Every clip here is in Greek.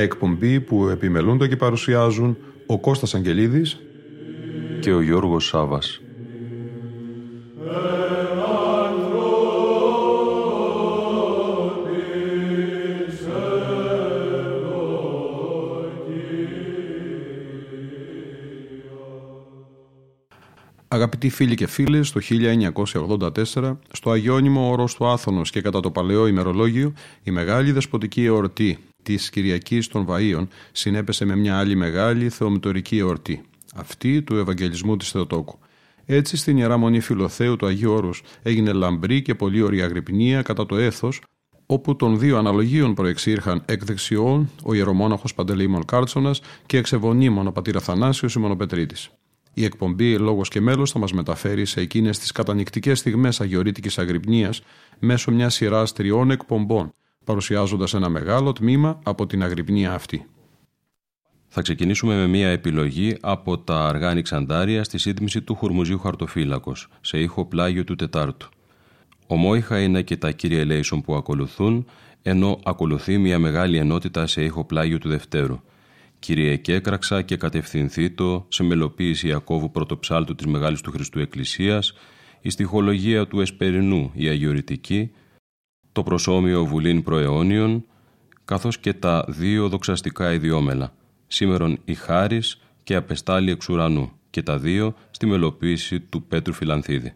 Μια εκπομπή που επιμελούνται και παρουσιάζουν ο Κώστας Αγγελίδης και ο Γιώργος Σάβας. Αγαπητοί φίλοι και φίλες, το 1984, στο αγιώνυμο όρος του Άθωνος και κατά το παλαιό ημερολόγιο, η μεγάλη δεσποτική εορτή της Κυριακής των Βαΐων συνέπεσε με μια άλλη μεγάλη θεομητορική εορτή, αυτή του Ευαγγελισμού της Θεοτόκου. Έτσι στην Ιερά Μονή Φιλοθέου του Αγίου Όρους έγινε λαμπρή και πολύ ωραία γρυπνία κατά το έθος, όπου των δύο αναλογίων προεξήρχαν εκ δεξιών ο ιερομόναχος Παντελεήμων Κάρτσονας και εξ ευωνίμων ο πατήρ Αθανάσιος Ημονοπετρίτης. Η εκπομπή Λόγος και Μέλος θα μας μεταφέρει σε εκείνες τις κατανικτικές στιγμές αγιορείτικης αγρυπνίας μέσω μιας σειράς τριών εκπομπών, παρουσιάζοντας ένα μεγάλο τμήμα από την αγρυπνία αυτή. Θα ξεκινήσουμε με μια επιλογή από τα αργά Ανοιξαντάρια στη σύντμηση του Χουρμουζίου Χαρτοφύλακος, σε ήχο πλάγιο του Τετάρτου. Ομόιχα είναι και τα κύρια ελέησον που ακολουθούν, ενώ ακολουθεί μια μεγάλη ενότητα σε ήχο πλάγιο του Δευτέρου. Κυριεκέκραξα και κατευθυνθήτω σε μελοποίηση Ιακώβου πρωτοψάλτου της Μεγάλης του Χριστού Εκκλησίας, η στοιχολογία του Εσπερινού η Αγιορητική, το προσώμιο Βουλήν Προαιώνιων, καθώς και τα δύο δοξαστικά ιδιόμελα, σήμερον η Χάρις και Απεστάλη εξ ουρανού, και τα δύο στη μελοποίηση του Πέτρου Φιλανθίδη.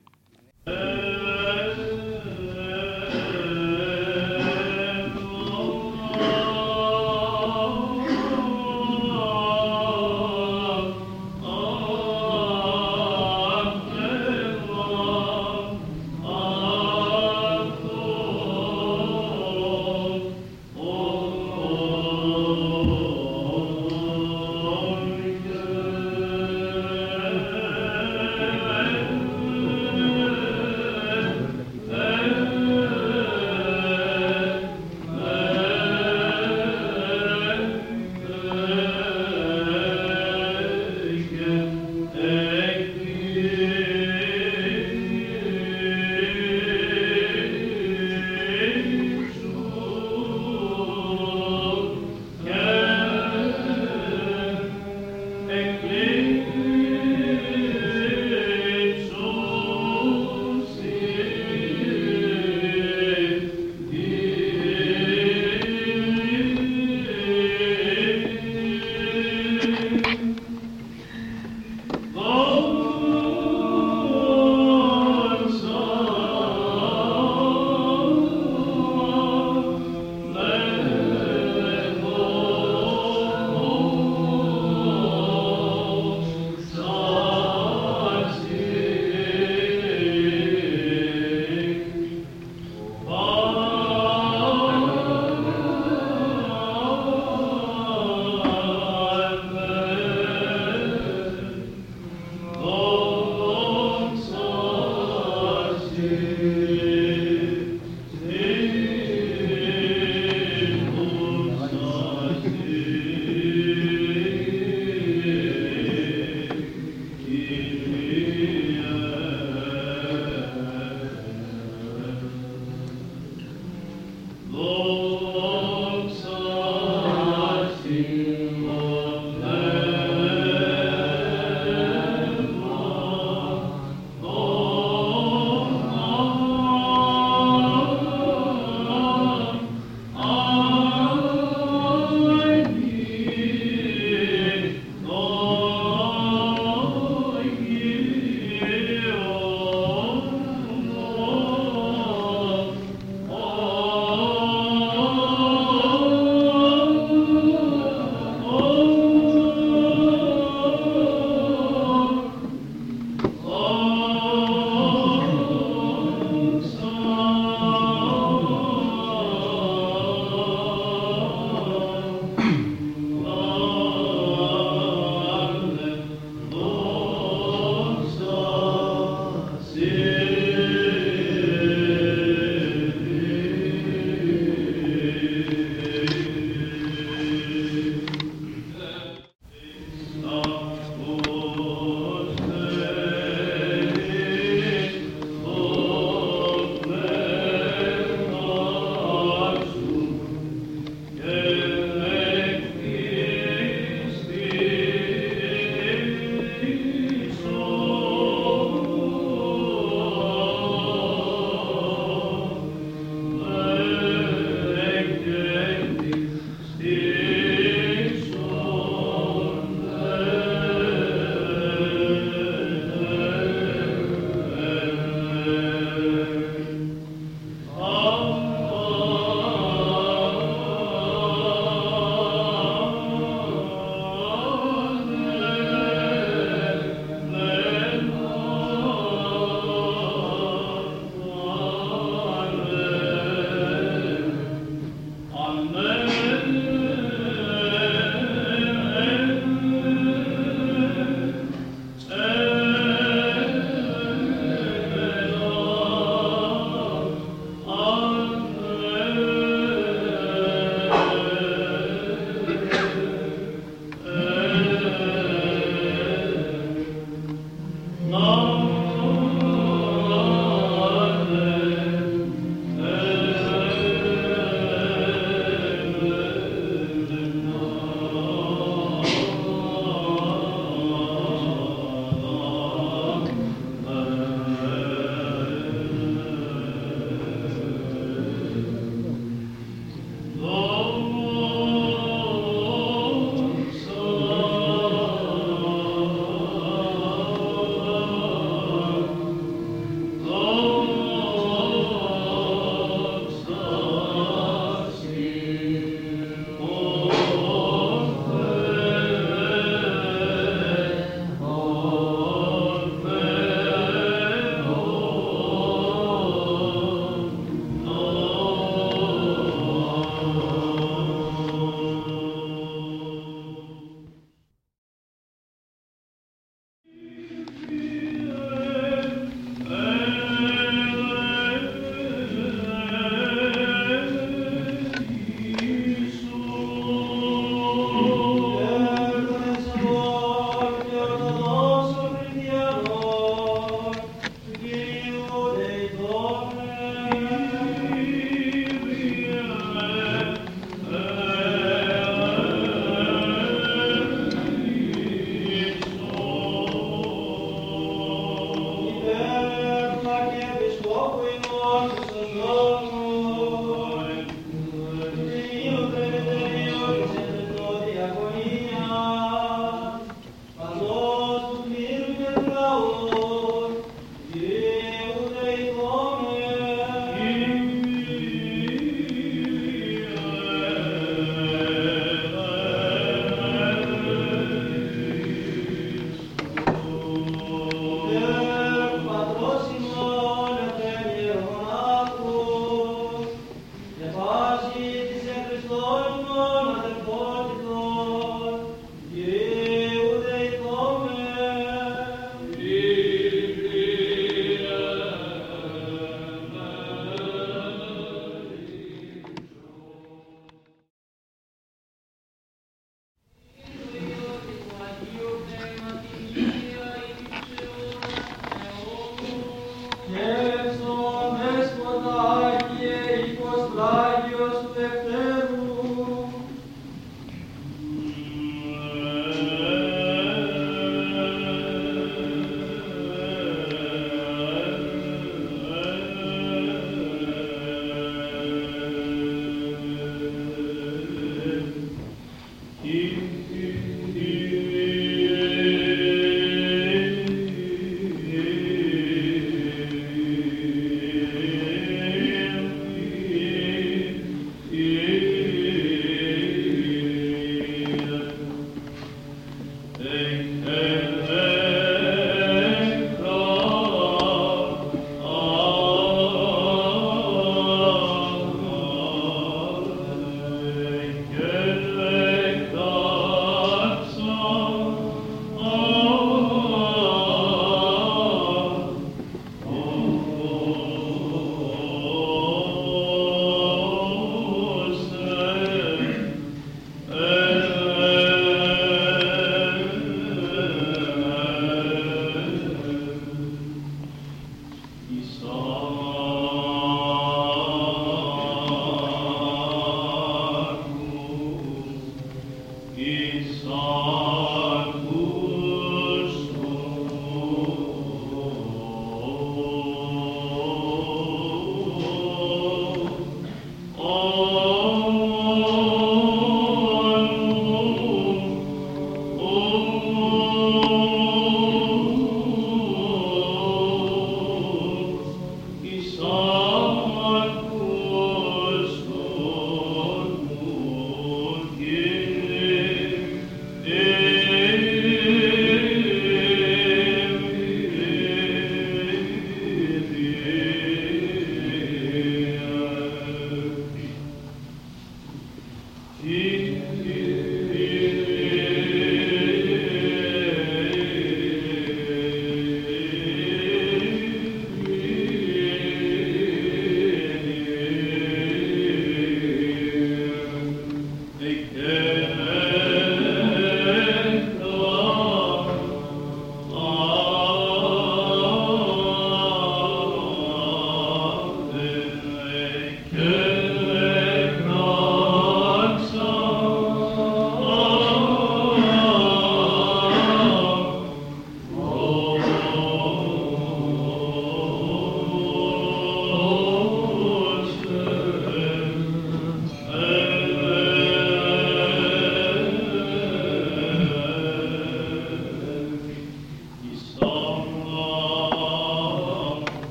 E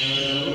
Caramba.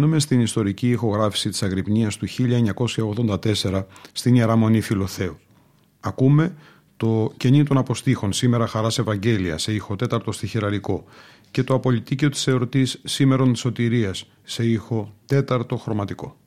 Παραμένουμε στην ιστορική ηχογράφηση της Αγρυπνίας του 1984 στην Ιερά Μονή Φιλοθέου. Ακούμε το «Κενή των Αποστήχων» σήμερα Χαράς Ευαγγέλια σε ήχο τέταρτο στοιχειραρικό και το «Απολυτίκιο της εορτής σήμερον σωτηρίας» σε ήχο τέταρτο χρωματικό.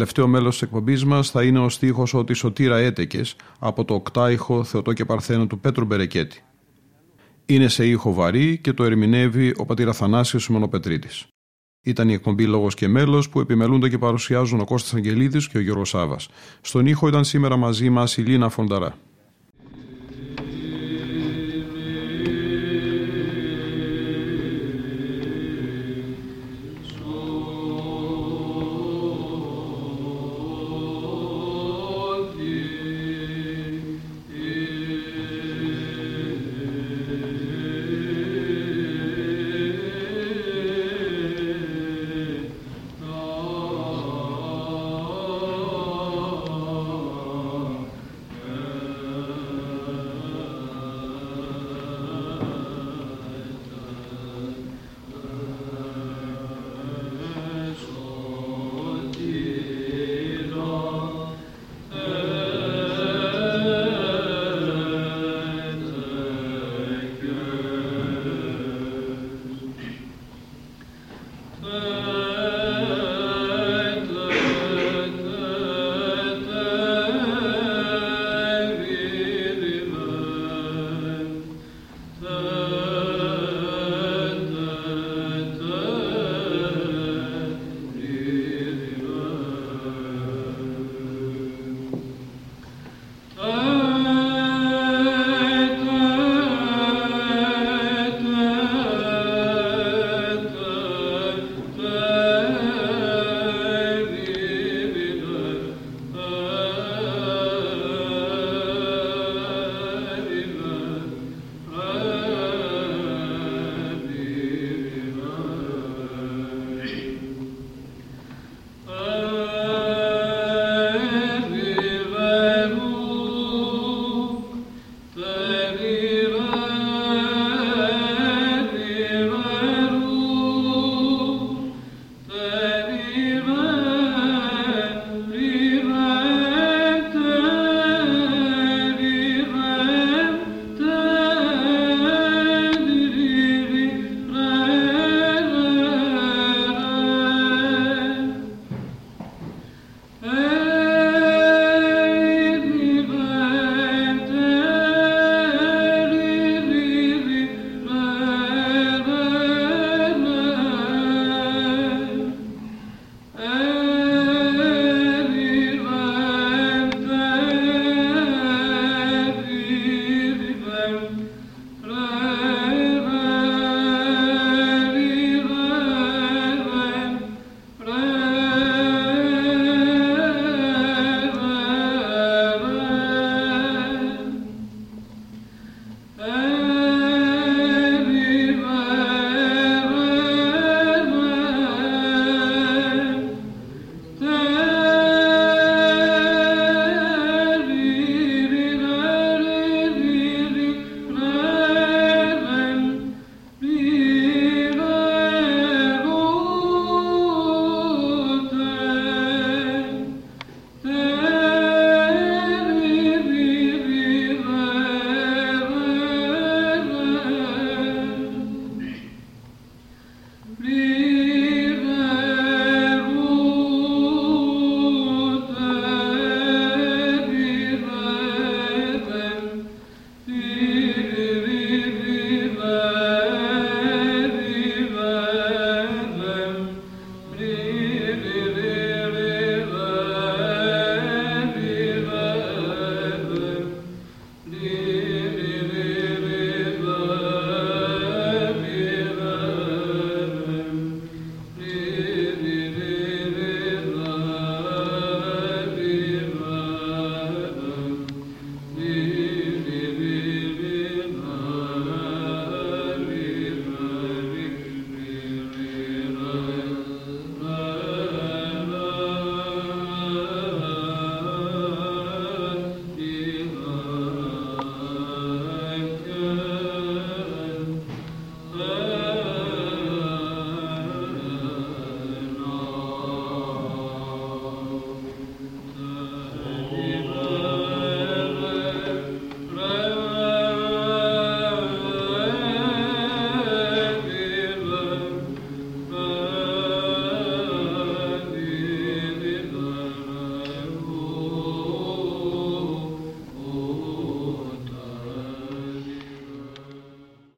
Τελευταίο μέλος της εκπομπής μας θα είναι ο στίχος «Ότι σωτήρα έτεκες» από το οκτάιχο Θεοτό και Παρθένο του Πέτρου Μπερεκέτη. Είναι σε ήχο βαρύ και το ερμηνεύει ο πατήρ Αθανάσιος Μονοπετρίτης. Ήταν η εκπομπή Λόγος και Μέλος που επιμελούνται και παρουσιάζουν ο Κώστας Αγγελίδης και ο Γιώργος Σάβα. Στον ήχο ήταν σήμερα μαζί μας η Λίνα Φονταρά.